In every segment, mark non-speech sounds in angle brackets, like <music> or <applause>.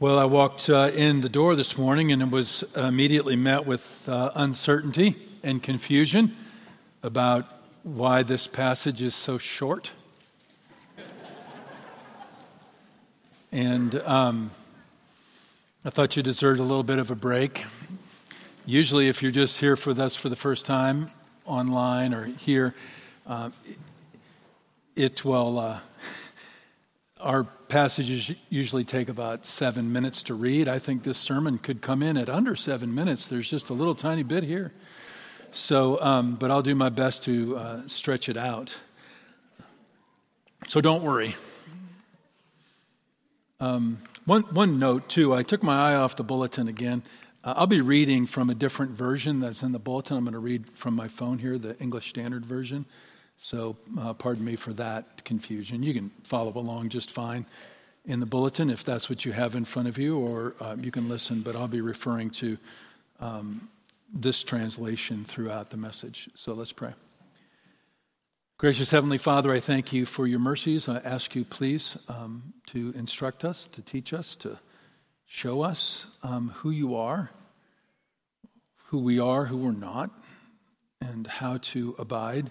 Well, I walked uh, in the door this morning and it was immediately met with uh, uncertainty and confusion about why this passage is so short. and um, I thought you deserved a little bit of a break. Usually, if you're just here with us for the first time online or here, uh, it will. Our passages usually take about seven minutes to read. I think this sermon could come in at under seven minutes. There's just a little tiny bit here. So, um, but I'll do my best to uh, stretch it out. So don't worry. Um, one, one note, too, I took my eye off the bulletin again. Uh, I'll be reading from a different version that's in the bulletin. I'm going to read from my phone here, the English Standard Version. So, uh, pardon me for that confusion. You can follow along just fine in the bulletin if that's what you have in front of you, or uh, you can listen, but I'll be referring to um, this translation throughout the message. So, let's pray. Gracious Heavenly Father, I thank you for your mercies. I ask you, please, um, to instruct us, to teach us, to show us um, who you are, who we are, who we're not, and how to abide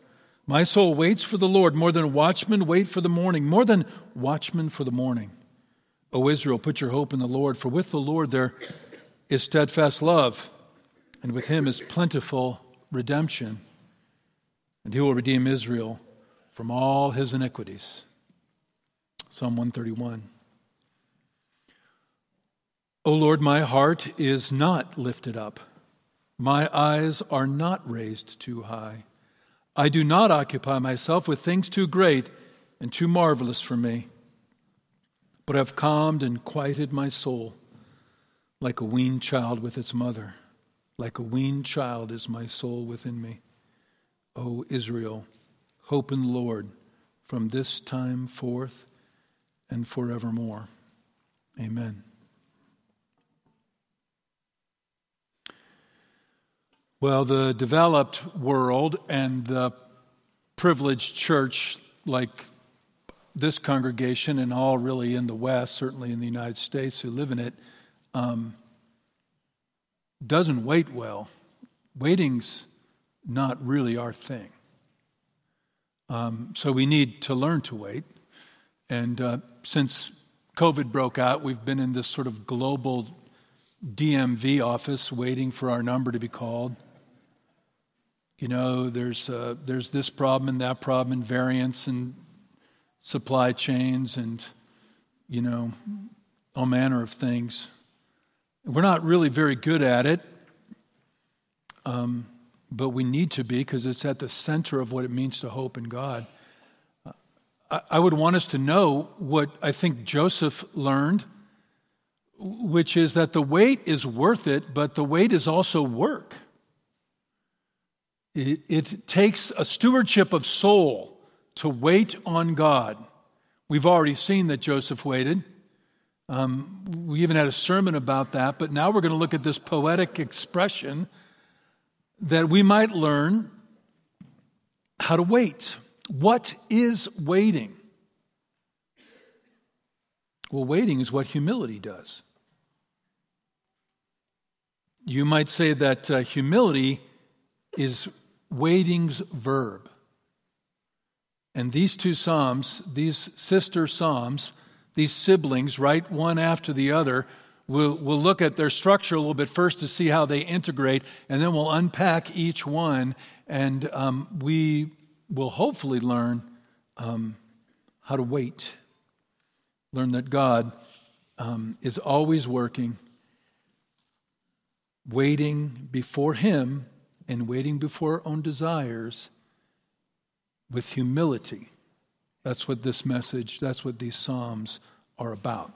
My soul waits for the Lord more than watchmen wait for the morning, more than watchmen for the morning. O Israel, put your hope in the Lord, for with the Lord there is steadfast love, and with him is plentiful redemption. And he will redeem Israel from all his iniquities. Psalm 131. O Lord, my heart is not lifted up, my eyes are not raised too high. I do not occupy myself with things too great and too marvelous for me, but have calmed and quieted my soul like a weaned child with its mother. Like a weaned child is my soul within me. O Israel, hope in the Lord from this time forth and forevermore. Amen. Well, the developed world and the privileged church, like this congregation and all really in the West, certainly in the United States who live in it, um, doesn't wait well. Waiting's not really our thing. Um, so we need to learn to wait. And uh, since COVID broke out, we've been in this sort of global DMV office waiting for our number to be called you know, there's, uh, there's this problem and that problem and variants and supply chains and, you know, all manner of things. We're not really very good at it, um, but we need to be because it's at the center of what it means to hope in God. I, I would want us to know what I think Joseph learned, which is that the wait is worth it, but the wait is also work. It, it takes a stewardship of soul to wait on God. We've already seen that Joseph waited. Um, we even had a sermon about that, but now we're going to look at this poetic expression that we might learn how to wait. What is waiting? Well, waiting is what humility does. You might say that uh, humility is waiting's verb. And these two Psalms, these sister Psalms, these siblings, right one after the other, we'll, we'll look at their structure a little bit first to see how they integrate, and then we'll unpack each one, and um, we will hopefully learn um, how to wait. Learn that God um, is always working, waiting before Him and waiting before our own desires with humility. That's what this message, that's what these Psalms are about.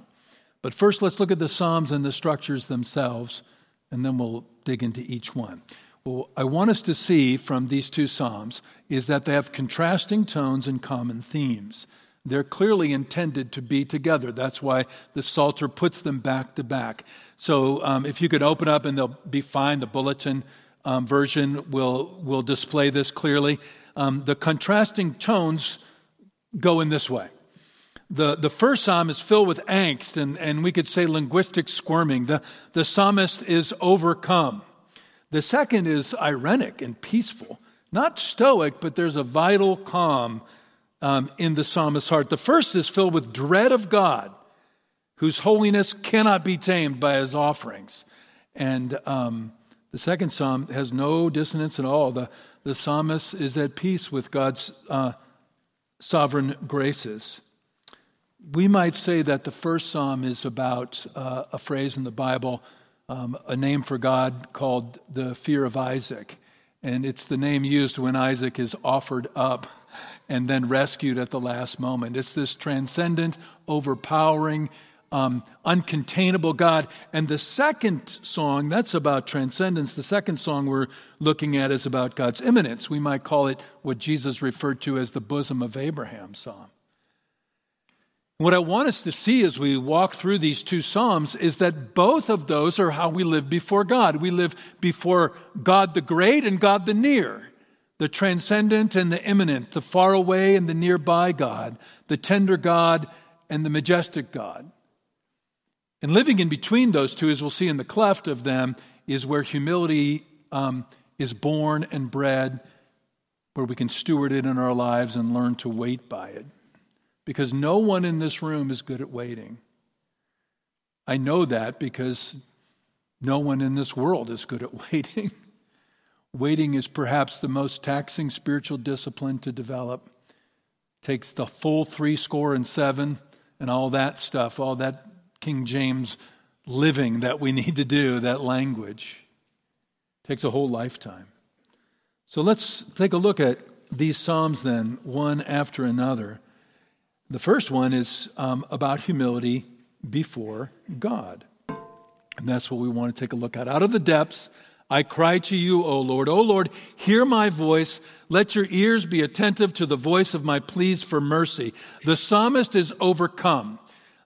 But first, let's look at the Psalms and the structures themselves, and then we'll dig into each one. Well, I want us to see from these two Psalms is that they have contrasting tones and common themes. They're clearly intended to be together. That's why the Psalter puts them back to back. So um, if you could open up and they'll be fine, the bulletin um, version will, will display this clearly. Um, the contrasting tones go in this way. The, the first psalm is filled with angst and, and we could say linguistic squirming. The, the psalmist is overcome. The second is ironic and peaceful, not stoic, but there's a vital calm um, in the psalmist's heart. The first is filled with dread of God, whose holiness cannot be tamed by his offerings. And um, the second psalm has no dissonance at all. The, the psalmist is at peace with God's uh, sovereign graces. We might say that the first psalm is about uh, a phrase in the Bible, um, a name for God called the fear of Isaac. And it's the name used when Isaac is offered up and then rescued at the last moment. It's this transcendent, overpowering, um, uncontainable God. And the second song, that's about transcendence. The second song we're looking at is about God's immanence. We might call it what Jesus referred to as the bosom of Abraham psalm. What I want us to see as we walk through these two Psalms is that both of those are how we live before God. We live before God the great and God the near the transcendent and the immanent, the far away and the nearby God, the tender God and the majestic God. And living in between those two, as we'll see in the cleft of them, is where humility um, is born and bred, where we can steward it in our lives and learn to wait by it. Because no one in this room is good at waiting. I know that because no one in this world is good at <laughs> waiting. Waiting is perhaps the most taxing spiritual discipline to develop. It takes the full three score and seven and all that stuff, all that King James living that we need to do, that language. It takes a whole lifetime. So let's take a look at these Psalms then, one after another. The first one is um, about humility before God. And that's what we want to take a look at. Out of the depths I cry to you, O Lord. O Lord, hear my voice. Let your ears be attentive to the voice of my pleas for mercy. The psalmist is overcome.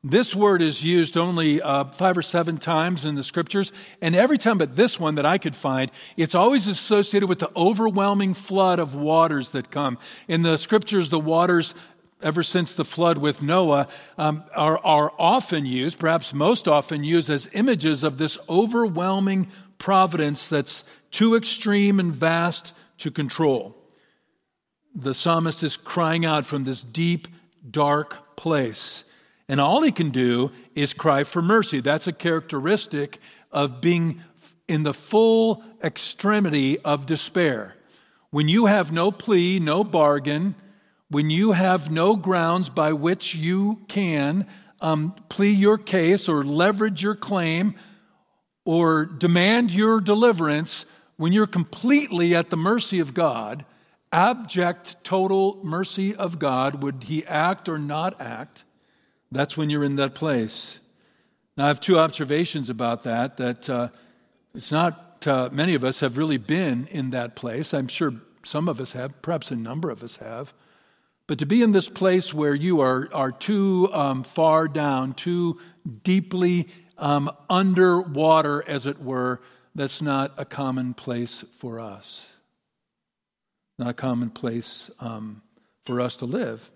This word is used only uh, five or seven times in the scriptures, and every time but this one that I could find, it's always associated with the overwhelming flood of waters that come. In the scriptures, the waters ever since the flood with Noah, um, are, are often used, perhaps most often used, as images of this overwhelming providence that's too extreme and vast to control. The psalmist is crying out from this deep, dark place. And all he can do is cry for mercy. That's a characteristic of being in the full extremity of despair. When you have no plea, no bargain, when you have no grounds by which you can um, plea your case or leverage your claim or demand your deliverance when you're completely at the mercy of God, abject, total mercy of God, would He act or not act? That's when you're in that place. Now, I have two observations about that. That uh, it's not uh, many of us have really been in that place. I'm sure some of us have, perhaps a number of us have. But to be in this place where you are, are too um, far down, too deeply um, underwater, as it were, that's not a common place for us. Not a common place um, for us to live.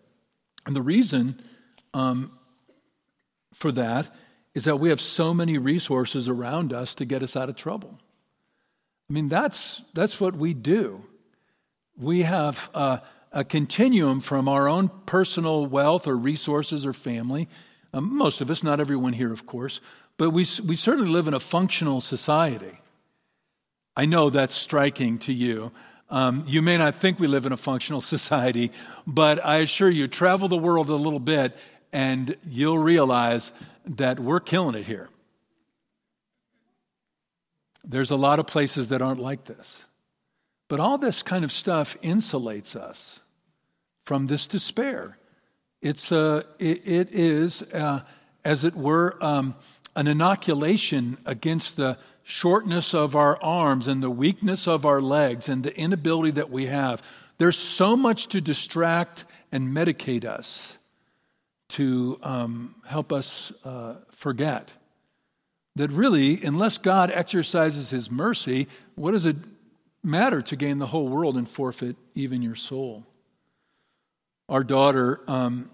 And the reason um, for that is that we have so many resources around us to get us out of trouble. I mean, that's, that's what we do. We have uh, a continuum from our own personal wealth or resources or family. Um, most of us, not everyone here, of course, but we, we certainly live in a functional society. I know that's striking to you. Um, you may not think we live in a functional <laughs> society, but I assure you, travel the world a little bit and you'll realize that we're killing it here. There's a lot of places that aren't like this. But all this kind of stuff insulates us from this despair. It's a, it, it is a, as it were, um, an inoculation against the shortness of our arms and the weakness of our legs and the inability that we have. There's so much to distract and medicate us to um, help us uh, forget that really, unless God exercises his mercy, what does it matter to gain the whole world and forfeit even your soul? Our daughter, um,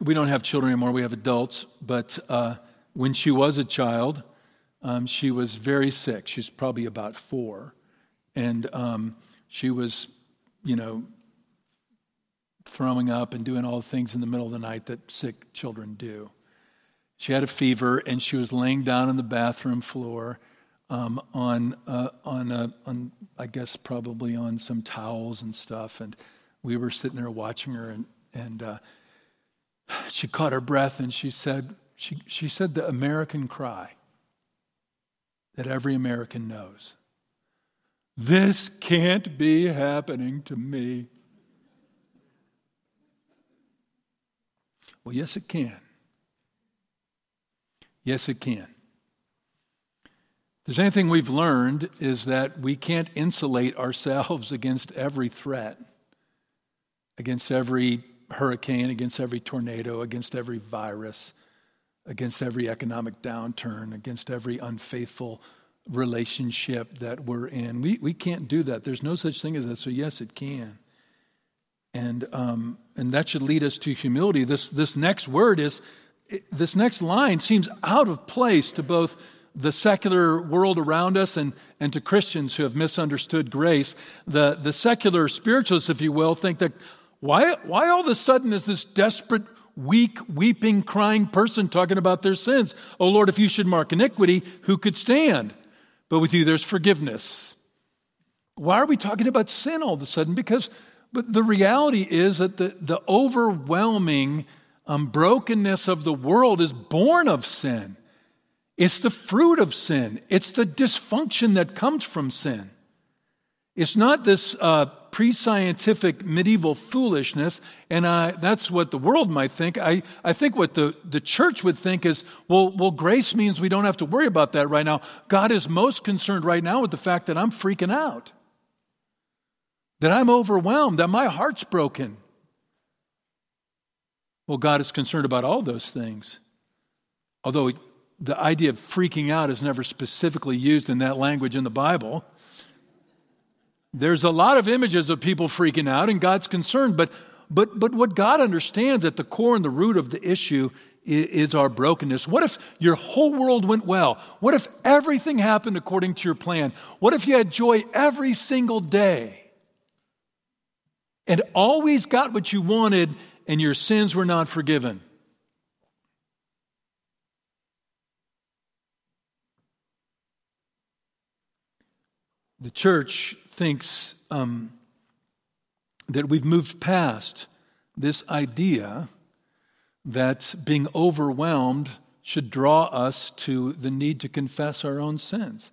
we don't have children anymore, we have adults, but uh, when she was a child, um, she was very sick. She's probably about four. And um, she was, you know, throwing up and doing all the things in the middle of the night that sick children do. She had a fever and she was laying down on the bathroom floor um, on, uh, on, a, on, I guess, probably on some towels and stuff. And we were sitting there watching her and, and uh, she caught her breath and she said, she, she said the American cry that every American knows. This can't be happening to me. Well, yes, it can. Yes, it can. If there's anything we've learned is that we can't insulate ourselves <laughs> against every threat, against every hurricane, against every tornado, against every virus, against every economic downturn, against every unfaithful relationship that we're in. We, we can't do that. There's no such thing as that. So, yes, it can. And, um, and that should lead us to humility. This, this next word is, this next line seems out of place to both the secular world around us and, and to Christians who have misunderstood grace. The, the secular spiritualists, if you will, think that why, why all of a sudden is this desperate, weak, weeping, crying person talking about their sins? Oh Lord, if you should mark iniquity, who could stand? But with you, there's forgiveness. Why are we talking about sin all of a sudden? Because but the reality is that the, the overwhelming um, brokenness of the world is born of sin. It's the fruit of sin. It's the dysfunction that comes from sin. It's not this uh, pre scientific medieval foolishness, and I, that's what the world might think. I, I think what the, the church would think is well, well, grace means we don't have to worry about that right now. God is most concerned right now with the fact that I'm freaking out that I'm overwhelmed, that my heart's broken. Well, God is concerned about all those things. Although the idea of freaking out is never specifically used in that language in the Bible. There's a lot of images of people freaking out, and God's concerned. But, but, but what God understands at the core and the root of the issue is, is our brokenness. What if your whole world went well? What if everything happened according to your plan? What if you had joy every single day? And always got what you wanted, and your sins were not forgiven. The church thinks um, that we've moved past this idea that being overwhelmed should draw us to the need to confess our own sins.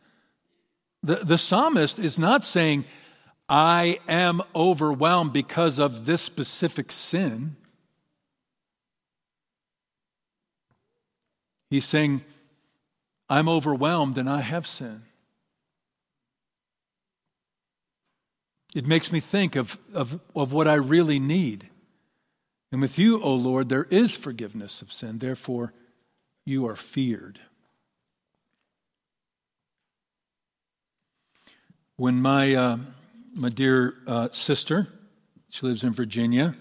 The, the psalmist is not saying, I am overwhelmed because of this specific sin. He's saying, I'm overwhelmed and I have sin. It makes me think of, of, of what I really need. And with you, O Lord, there is forgiveness of sin. Therefore, you are feared. When my. Uh, my dear uh, sister. She lives in Virginia.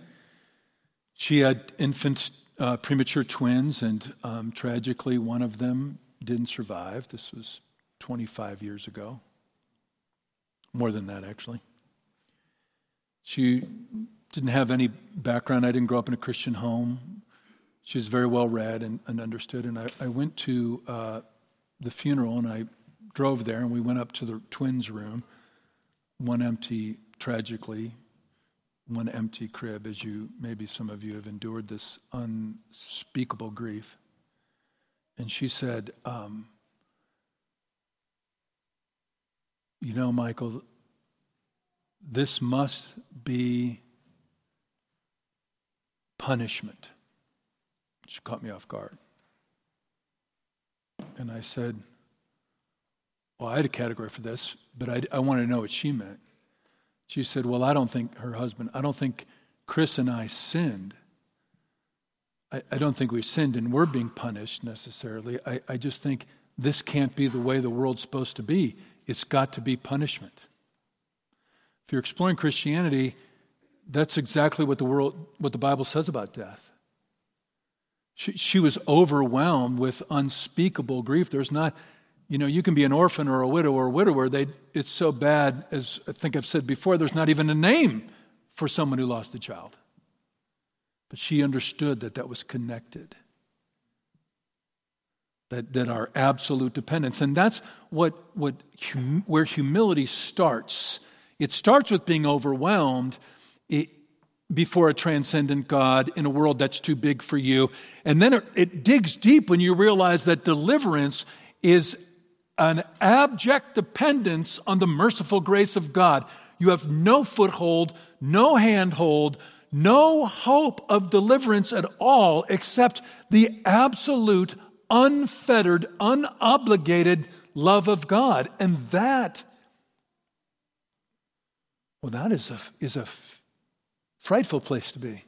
She had infant uh, premature twins, and um, tragically, one of them didn't survive. This was 25 years ago. More than that, actually. She didn't have any background. I didn't grow up in a Christian home. She was very well read and, and understood. And I, I went to uh, the funeral and I drove there, and we went up to the twins' room one empty, tragically, one empty crib, as you maybe some of you have endured this unspeakable grief. And she said, um, You know, Michael, this must be punishment. She caught me off guard. And I said, Well, I had a category for this, but I, I wanted to know what she meant. She said, Well, I don't think her husband, I don't think Chris and I sinned. I, I don't think we sinned and we're being punished necessarily. I, I just think this can't be the way the world's supposed to be. It's got to be punishment. If you're exploring Christianity, that's exactly what the world, what the Bible says about death. She, she was overwhelmed with unspeakable grief. There's not, you know, you can be an orphan or a widow or a widower. They, it's so bad, as I think I've said before, there's not even a name for someone who lost a child. But she understood that that was connected. That, that our absolute dependence. And that's what, what hum, where humility starts. It starts with being overwhelmed it, before a transcendent God in a world that's too big for you. And then it, it digs deep when you realize that deliverance is an abject dependence on the merciful grace of God. You have no foothold, no handhold, no hope of deliverance at all except the absolute, unfettered, unobligated love of God. And that, well, that is a, is a frightful place to be.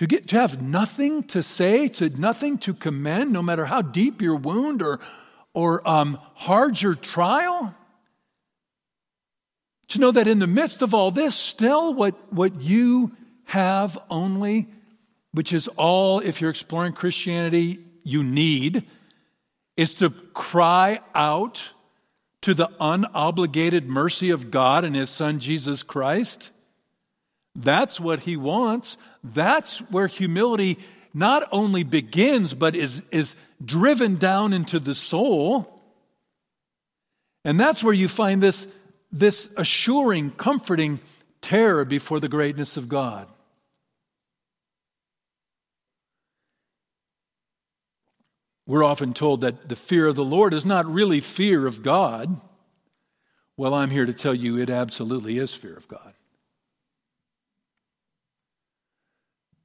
To, get, to have nothing to say, to nothing to commend, no matter how deep your wound or, or um, hard your trial. To know that in the midst of all this, still what, what you have only, which is all, if you're exploring Christianity, you need, is to cry out to the unobligated mercy of God and His Son Jesus Christ. That's what He wants. That's where humility not only begins, but is, is driven down into the soul. And that's where you find this this assuring, comforting terror before the greatness of God. We're often told that the fear of the Lord is not really fear of God. Well, I'm here to tell you it absolutely is fear of God.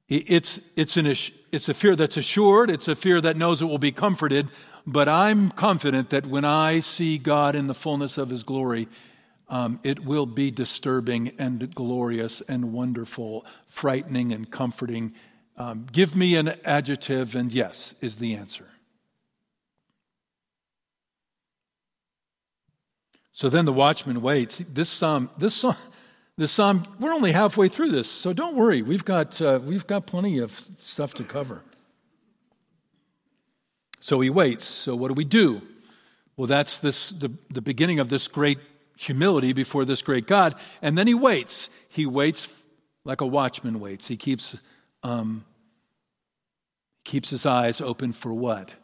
It's, it's, an, it's a fear that's assured, it's a fear that knows it will be comforted, but I'm confident that when I see God in the fullness of his glory, um, it will be disturbing and glorious and wonderful, frightening and comforting. Um, give me an adjective, and yes is the answer. So then the watchman waits. This psalm, this psalm, this psalm, we're only halfway through this, so don't worry. We've got, uh, we've got plenty of stuff to cover. So he waits. So what do we do? Well, that's this, the, the beginning of this great humility before this great God. And then he waits. He waits like a watchman waits. He keeps, um, keeps his eyes open for what?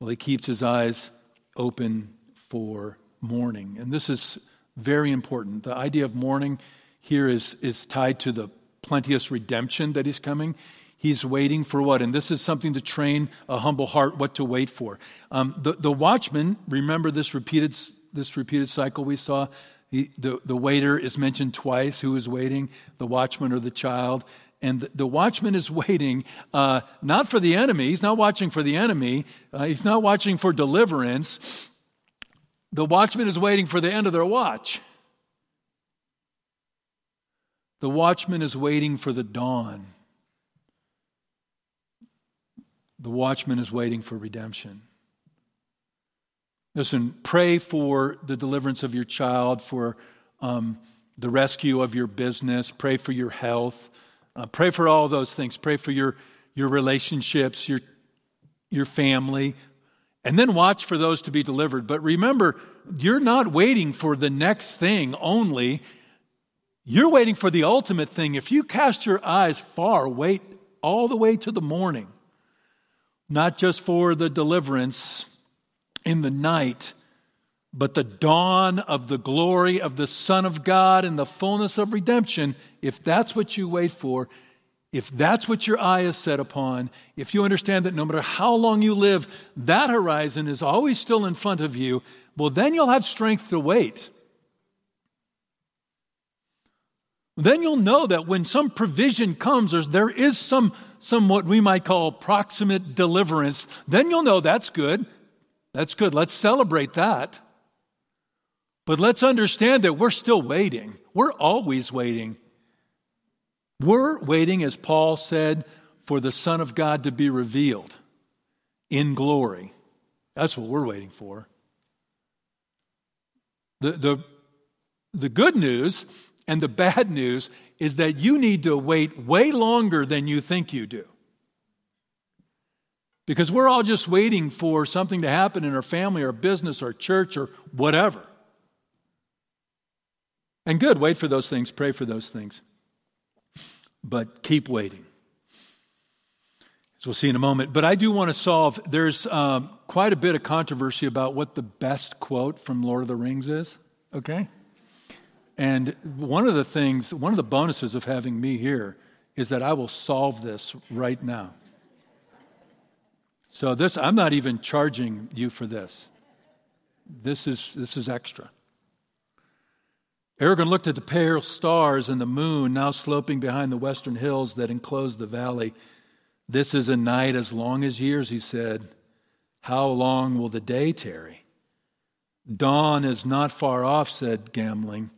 Well, he keeps his eyes open for morning. And this is very important. The idea of morning here is, is tied to the plenteous redemption that is coming. He's waiting for what? And this is something to train a humble heart what to wait for. Um, the, the watchman, remember this repeated this repeated cycle we saw. He, the, the waiter is mentioned twice who is waiting, the watchman or the child. And the, the watchman is <laughs> waiting uh, not for the enemy. He's not watching for the enemy. Uh, he's not watching for deliverance. The watchman is waiting for the end of their watch. The watchman is waiting for the dawn. The watchman is waiting for redemption. Listen, pray for the deliverance of your child, for um, the rescue of your business, pray for your health, uh, pray for all those things. Pray for your, your relationships, your, your family, and then watch for those to be delivered. But remember, you're not waiting for the next thing only. You're waiting for the ultimate thing. If you cast your eyes far, wait all the way to the morning, not just for the deliverance in the night, but the dawn of the glory of the Son of God and the fullness of redemption, if that's what you wait for, if that's what your eye is set upon, if you understand that no matter how long you live, that horizon is always still in front of you, well, then you'll have strength to wait. then you'll know that when some provision comes or there is some, some what we might call proximate deliverance, then you'll know that's good. That's good. Let's celebrate that. But let's understand that we're still waiting. We're always waiting. We're waiting, as Paul said, for the Son of God to be revealed in glory. That's what we're waiting for. The, the, the good news and the bad news is that you need to wait way longer than you think you do. Because we're all just waiting for something to happen in our family, our business, our church, or whatever. And good, wait for those things, pray for those things. But keep waiting. As we'll see in a moment. But I do want to solve, there's um, quite a bit of controversy about what the best quote from Lord of the Rings is, okay? And one of the things, one of the bonuses of having me here is that I will solve this right now. So this I'm not even charging you for this. This is this is extra. Aragorn looked at the pale stars and the moon now sloping behind the western hills that enclosed the valley. This is a night as long as years, he said. How long will the day tarry? Dawn is not far off, said Gimli,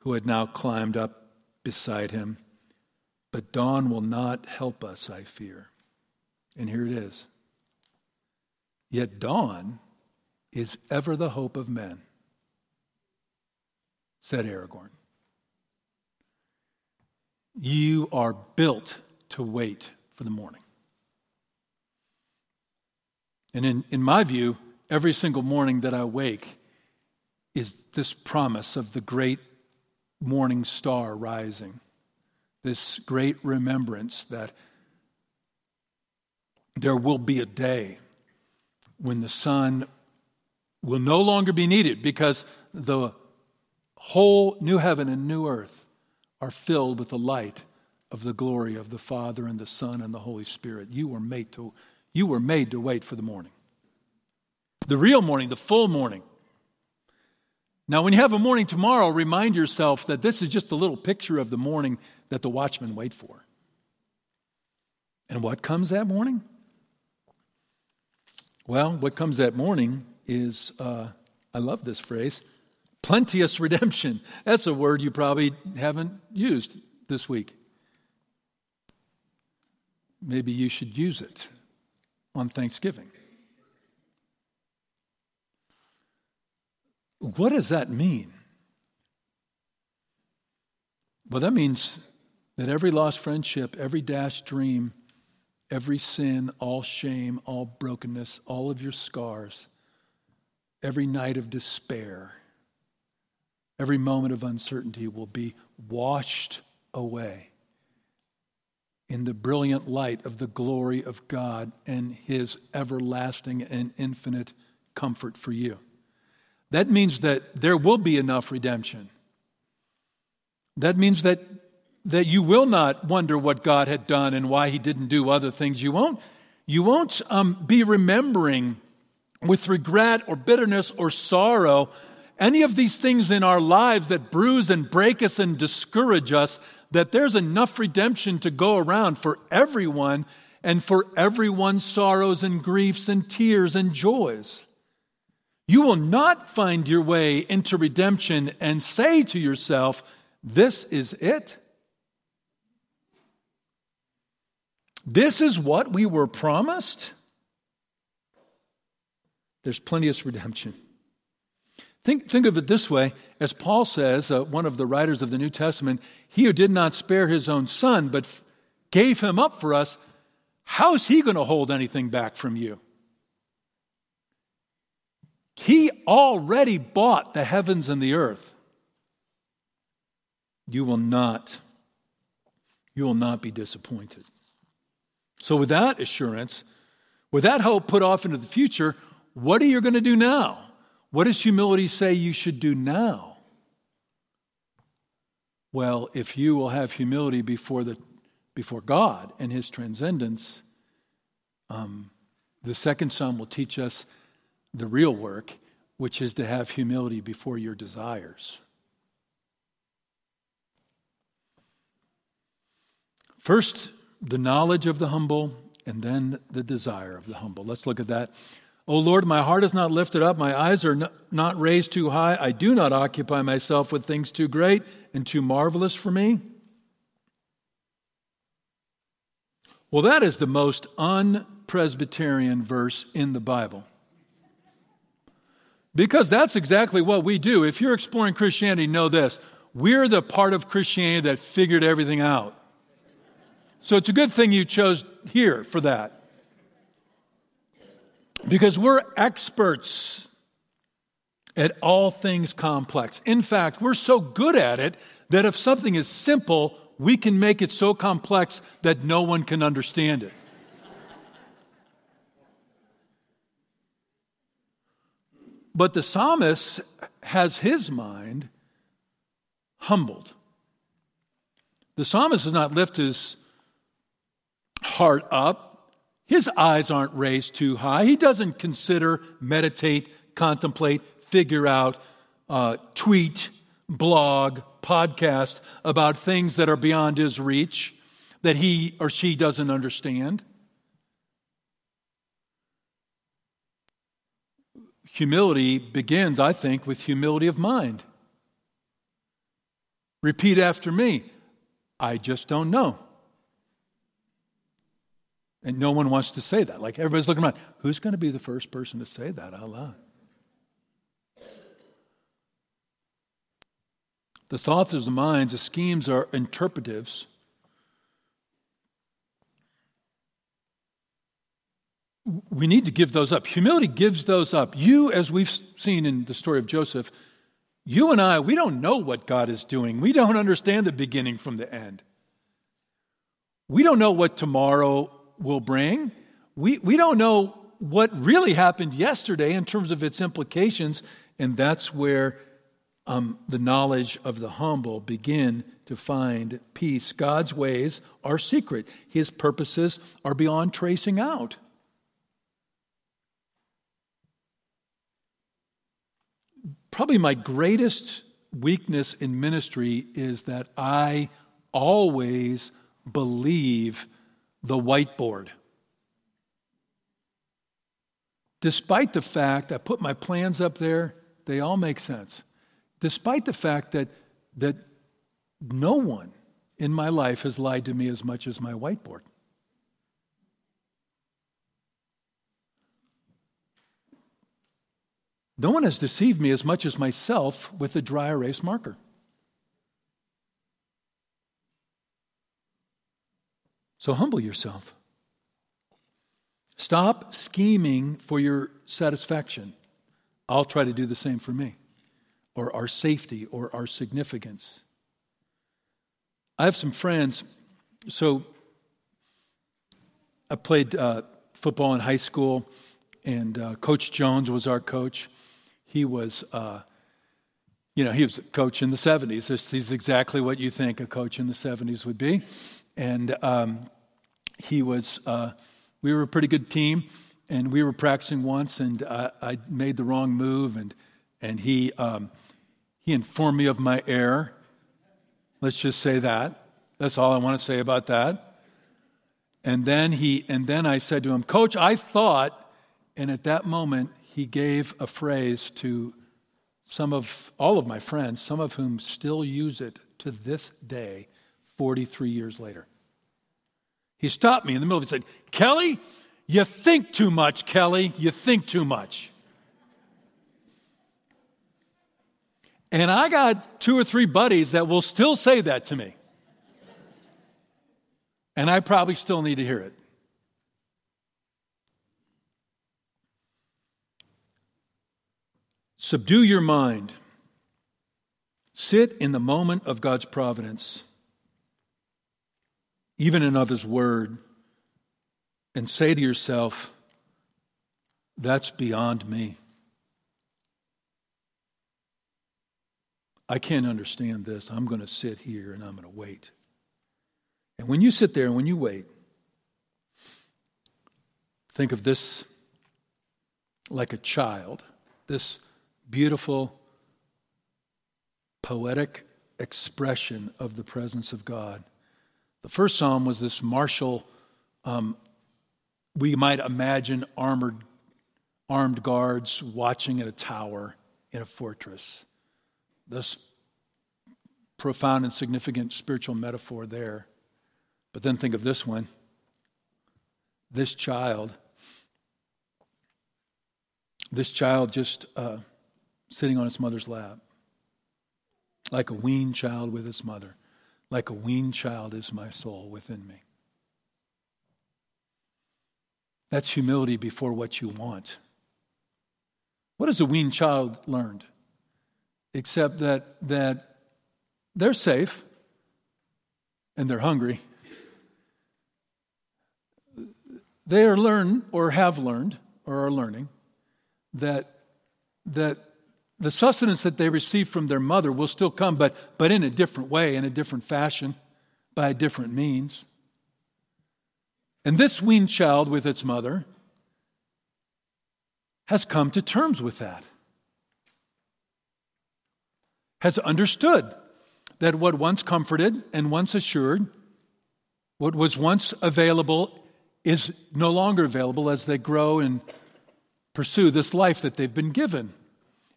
who had now climbed up beside him. But dawn will not help us, I fear. And here it is. Yet dawn is ever the hope of men said Aragorn. You are built to wait for the morning. And in, in my view, every single morning that I wake is this promise of the great morning star rising, this great remembrance that there will be a day when the sun will no longer be needed because the whole new heaven and new earth are filled with the light of the glory of the Father and the Son and the Holy Spirit. You were made to, you were made to wait for the morning. The real morning, the full morning. Now, when you have a morning tomorrow, remind yourself that this is just a little picture of the morning that the watchmen wait for. And what comes that morning? Well, what comes that morning is, uh, I love this phrase, Plenteous redemption. That's a word you probably haven't used this week. Maybe you should use it on Thanksgiving. What does that mean? Well, that means that every lost friendship, every dashed dream, every sin, all shame, all brokenness, all of your scars, every night of despair, Every moment of uncertainty will be washed away in the brilliant light of the glory of God and His everlasting and infinite comfort for you. That means that there will be enough redemption. That means that, that you will not wonder what God had done and why He didn't do other things. You won't, you won't um, be remembering with regret or bitterness or sorrow any of these things in our lives that bruise and break us and discourage us, that there's enough redemption to go around for everyone and for everyone's sorrows and griefs and tears and joys. You will not find your way into redemption and say to yourself, This is it. This is what we were promised. There's plenteous redemption. Think, think of it this way as Paul says, uh, one of the writers of the New Testament, he who did not spare his own son, but f- gave him up for us, how is he going to hold anything back from you? He already bought the heavens and the earth. You will not, you will not be disappointed. So, with that assurance, with that hope put off into the future, what are you going to do now? What does humility say you should do now? Well, if you will have humility before, the, before God and His transcendence, um, the second psalm will teach us the real work, which is to have humility before your desires. First, the knowledge of the humble, and then the desire of the humble. Let's look at that. O Lord, my heart is not lifted up, my eyes are not raised too high. I do not occupy myself with things too great and too marvelous for me. Well, that is the most unpresbyterian verse in the Bible. Because that's exactly what we do. If you're exploring Christianity, know this we're the part of Christianity that figured everything out. So it's a good thing you chose here for that. Because we're experts at all things complex. In fact, we're so good at it that if something is simple, we can make it so complex that no one can understand it. But the psalmist has his mind humbled. The psalmist does not lift his heart up. His eyes aren't raised too high. He doesn't consider, meditate, contemplate, figure out, uh, tweet, blog, podcast about things that are beyond his reach that he or she doesn't understand. Humility begins, I think, with humility of mind. Repeat after me I just don't know. And no one wants to say that. Like everybody's looking around. Who's going to be the first person to say that out loud? The thoughts of the minds, the schemes are interpretives. We need to give those up. Humility gives those up. You, as we've seen in the story of Joseph, you and I, we don't know what God is doing. We don't understand the beginning from the end. We don't know what tomorrow will bring. We, we don't know what really happened yesterday in terms of its implications, and that's where um, the knowledge of the humble begin to find peace. God's ways are secret, His purposes are beyond tracing out. Probably my greatest weakness in ministry is that I always believe the whiteboard. Despite the fact I put my plans up there, they all make sense. Despite the fact that, that no one in my life has lied to me as much as my whiteboard. No one has deceived me as much as myself with a dry erase marker. So humble yourself. Stop scheming for your satisfaction. I'll try to do the same for me, or our safety, or our significance. I have some friends. So I played uh, football in high school, and uh, Coach Jones was our coach. He was, uh, you know, he was a coach in the 70s. This, he's exactly what you think a coach in the 70s would be. And um, he was, uh, we were a pretty good team, and we were practicing once, and I, I made the wrong move, and, and he, um, he informed me of my error. Let's just say that. That's all I want to say about that. And then he, and then I said to him, Coach, I thought, and at that moment he gave a phrase to some of all of my friends, some of whom still use it to this day, 43 years later. He stopped me in the middle of it and said, Kelly, you think too much, Kelly. You think too much. And I got two or three buddies that will still say that to me. And I probably still need to hear it. Subdue your mind. Sit in the moment of God's providence even and of His Word, and say to yourself, that's beyond me. I can't understand this. I'm going to sit here and I'm going to wait. And when you sit there and when you wait, think of this like a child, this beautiful, poetic expression of the presence of God The first psalm was this martial, um, we might imagine armored, armed guards watching at a tower in a fortress. This profound and significant spiritual metaphor there. But then think of this one this child, this child just uh, sitting on its mother's lap, like a weaned child with its mother. Like a weaned child is my soul within me. That's humility before what you want. What has a weaned child learned? Except that, that they're safe and they're hungry. They are learned or have learned or are learning that, that the sustenance that they receive from their mother will still come, but, but in a different way, in a different fashion, by a different means. And this weaned child with its mother has come to terms with that, has understood that what once comforted and once assured, what was once available, is no longer available as they grow and pursue this life that they've been given.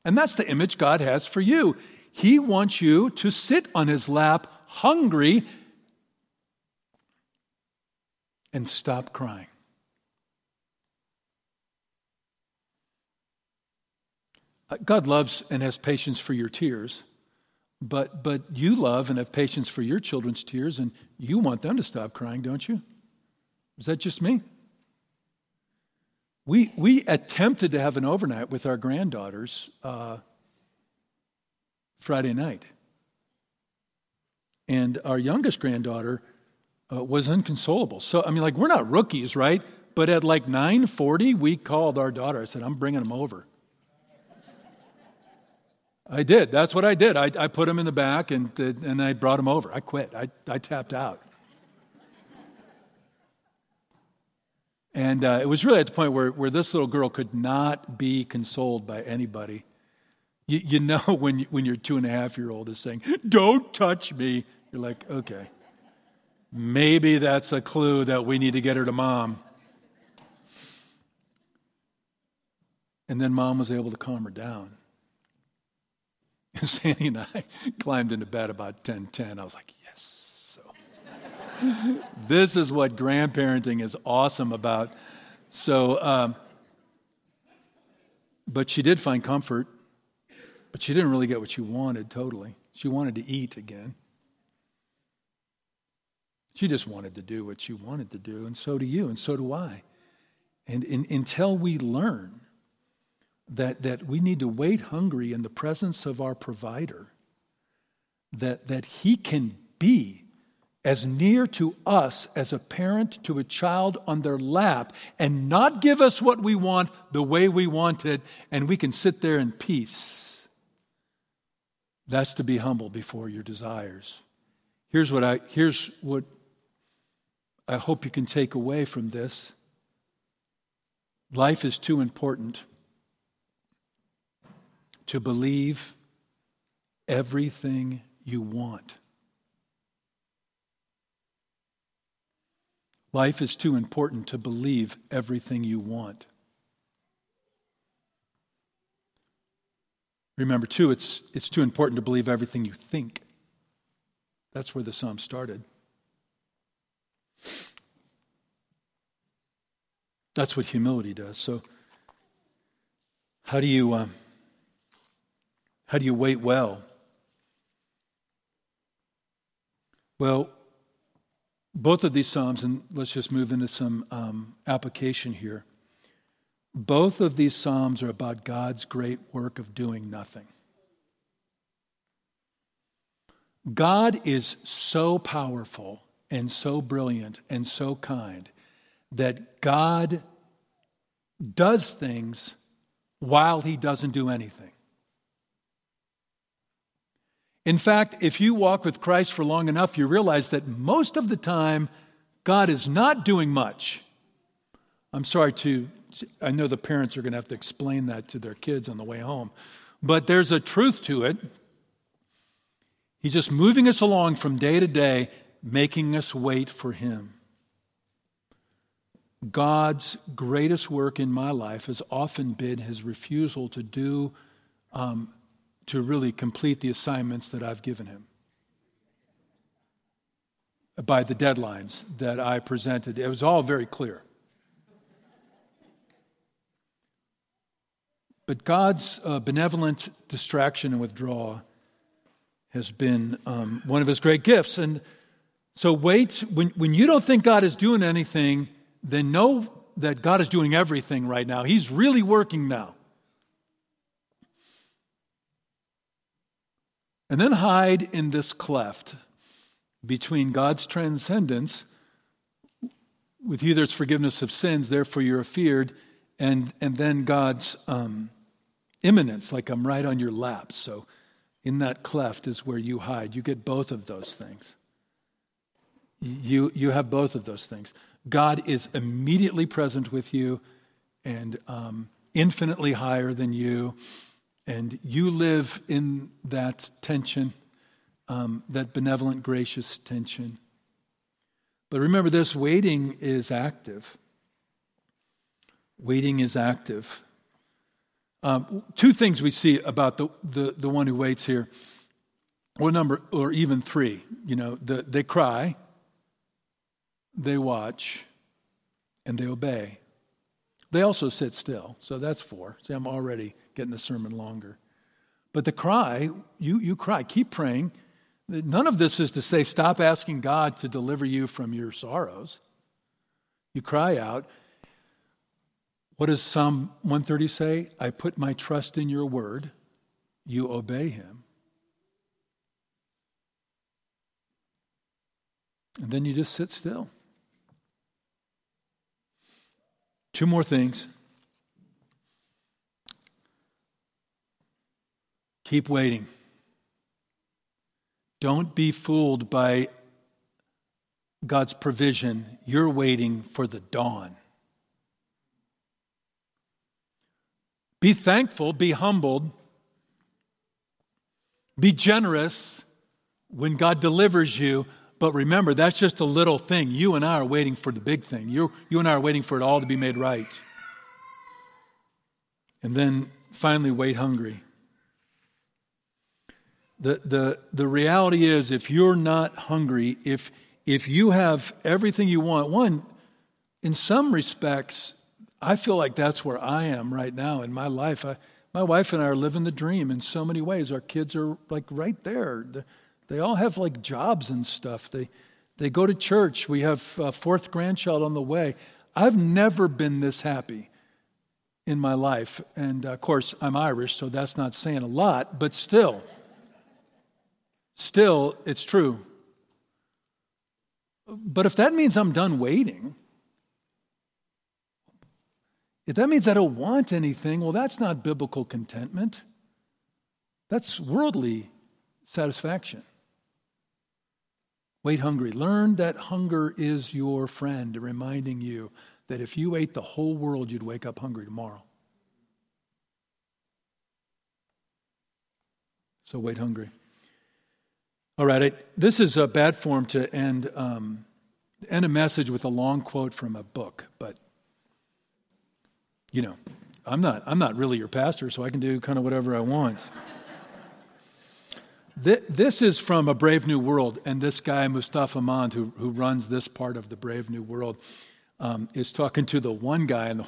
And that's the image God has for you. He wants you to sit on his lap, hungry, and stop crying. Uh, God loves and has patience for your tears, but, but you love and have patience for your children's tears, and you want them to stop crying, don't you? Is that just me? We, we attempted to have an overnight with our granddaughters uh, Friday night. And our youngest granddaughter uh, was inconsolable. So, I mean, like, we're not rookies, right? But at like 9.40, we called our daughter. I said, I'm bringing them over. I did. That's what I did. I, I put them in the back and, and I brought them over. I quit. I, I tapped out. And uh, it was really at the point where, where this little girl could not be consoled by anybody. You, you know <laughs> when, you, when your two and a half year old is saying, Don't touch me. You're like, Okay. Maybe that's a clue that we need to get her to mom. And then mom was able to calm her down. <laughs> And Sandy and I <laughs> climbed into bed about 10:10. I was like, <laughs> this is what grandparenting is awesome about. So, um, but she did find comfort, but she didn't really get what she wanted totally. She wanted to eat again. She just wanted to do what she wanted to do, and so do you, and so do I. And in, until we learn that, that we need to wait hungry in the presence of our provider, that, that he can be as near to us as a parent to a child on their lap and not give us what we want the way we want it, and we can sit there in peace. That's to be humble before your desires. Here's what I, here's what I hope you can take away from this life is too important to believe everything you want. Life is too important to believe everything you want. Remember, too, it's, it's too important to believe everything you think. That's where the psalm started. That's what humility does. So, how do you um, how do you wait well? Well, both of these Psalms, and let's just move into some um, application here. Both of these Psalms are about God's great work of doing nothing. God is so powerful and so brilliant and so kind that God does things while he doesn't do anything. In fact, if you walk with Christ for long enough, you realize that most of the time, God is not doing much. I'm sorry to, I know the parents are going to have to explain that to their kids on the way home, but there's a truth to it. He's just moving us along from day to day, making us wait for Him. God's greatest work in my life has often been His refusal to do, um, to really complete the assignments that I've given Him by the deadlines that I presented. It was all very clear. But God's uh, benevolent distraction and withdrawal has been um, one of his great gifts. And so, wait, when, when you don't think God is doing anything, then know that God is doing everything right now. He's really working now. And then hide in this cleft between God's transcendence, with you there's forgiveness of sins, therefore you're feared, and, and then God's um, immanence, like I'm right on your lap. So in that cleft is where you hide. You get both of those things. You, you have both of those things. God is immediately present with you and um, infinitely higher than you. And you live in that tension, um, that benevolent, gracious tension. But remember this waiting is active. Waiting is active. Um, two things we see about the, the, the one who waits here. One number, or even three. You know, the, they cry, they watch, and they obey. They also sit still. So that's four. See, I'm already getting the sermon longer. But the cry, you, you cry, keep praying. None of this is to say, stop asking God to deliver you from your sorrows. You cry out, what does Psalm 130 say? I put my trust in your word. You obey him. And then you just sit still. Two more things. Keep waiting. Don't be fooled by God's provision. You're waiting for the dawn. Be thankful, be humbled, be generous when God delivers you. But remember, that's just a little thing. You and I are waiting for the big thing. You, you and I are waiting for it all to be made right. And then finally, wait hungry. The, the, the reality is, if you're not hungry, if, if you have everything you want, one, in some respects, I feel like that's where I am right now in my life. I, my wife and I are living the dream in so many ways. Our kids are like right there. They all have like jobs and stuff. They, they go to church. We have a fourth grandchild on the way. I've never been this happy in my life. And of course, I'm Irish, so that's not saying a lot, but still, still, it's true. But if that means I'm done waiting, if that means I don't want anything, well, that's not biblical contentment. That's worldly satisfaction. Wait hungry. Learn that hunger is your friend, reminding you that if you ate the whole world, you'd wake up hungry tomorrow. So wait hungry. All right, I, this is a bad form to end, um, end a message with a long quote from a book, but you know, I'm not, I'm not really your pastor, so I can do kind of whatever I want. this is from A Brave New World, and this guy, Mustapha Mond, who, who runs this part of the Brave New World, um, is talking to the one guy, and the,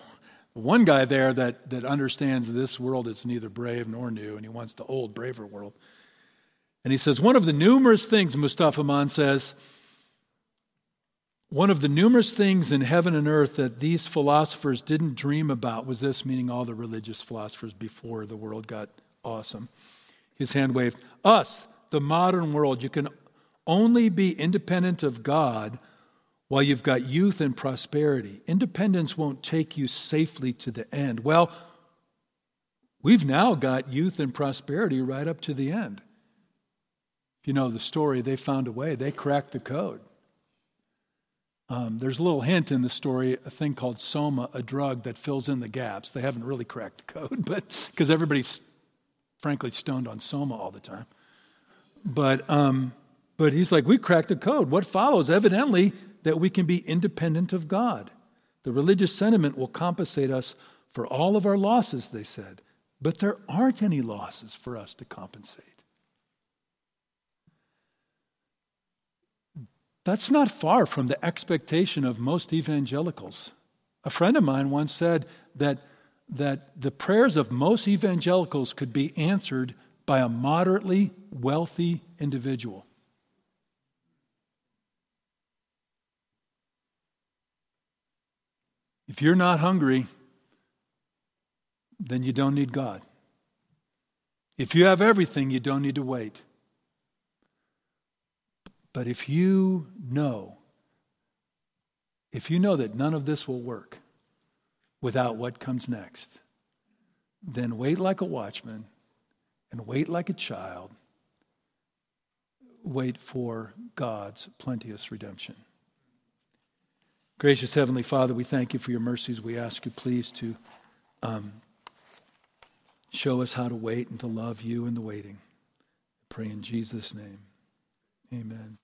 one guy there that, that understands this world is neither brave nor new, and he wants the old, braver world. And he says, One of the numerous things, Mustapha Mond says, one of the numerous things in heaven and earth that these philosophers didn't dream about was this, meaning all the religious philosophers before the world got awesome. His hand waved. Us, the modern world, you can only be independent of God while you've got youth and prosperity. Independence won't take you safely to the end. Well, we've now got youth and prosperity right up to the end. You know the story, they found a way, they cracked the code. Um, there's a little hint in the story, a thing called soma, a drug that fills in the gaps. They haven't really cracked the code, <laughs> but because everybody's frankly stoned on soma all the time. But um, But he's like, we cracked the code. What follows? Evidently, that we can be independent of God. The religious sentiment will compensate us for all of our losses, they said. But there aren't any losses for us to compensate. That's not far from the expectation of most evangelicals. A friend of mine once said that, that the prayers of most evangelicals could be answered by a moderately wealthy individual. If you're not hungry, then you don't need God. If you have everything, you don't need to wait. But if you know, if you know that none of this will work without what comes next, then wait like a watchman and wait like a child. Wait for God's plenteous redemption. Gracious Heavenly Father, we thank you for your mercies. We ask you, please, to um, show us how to wait and to love you in the waiting. I pray in Jesus' name. Amen.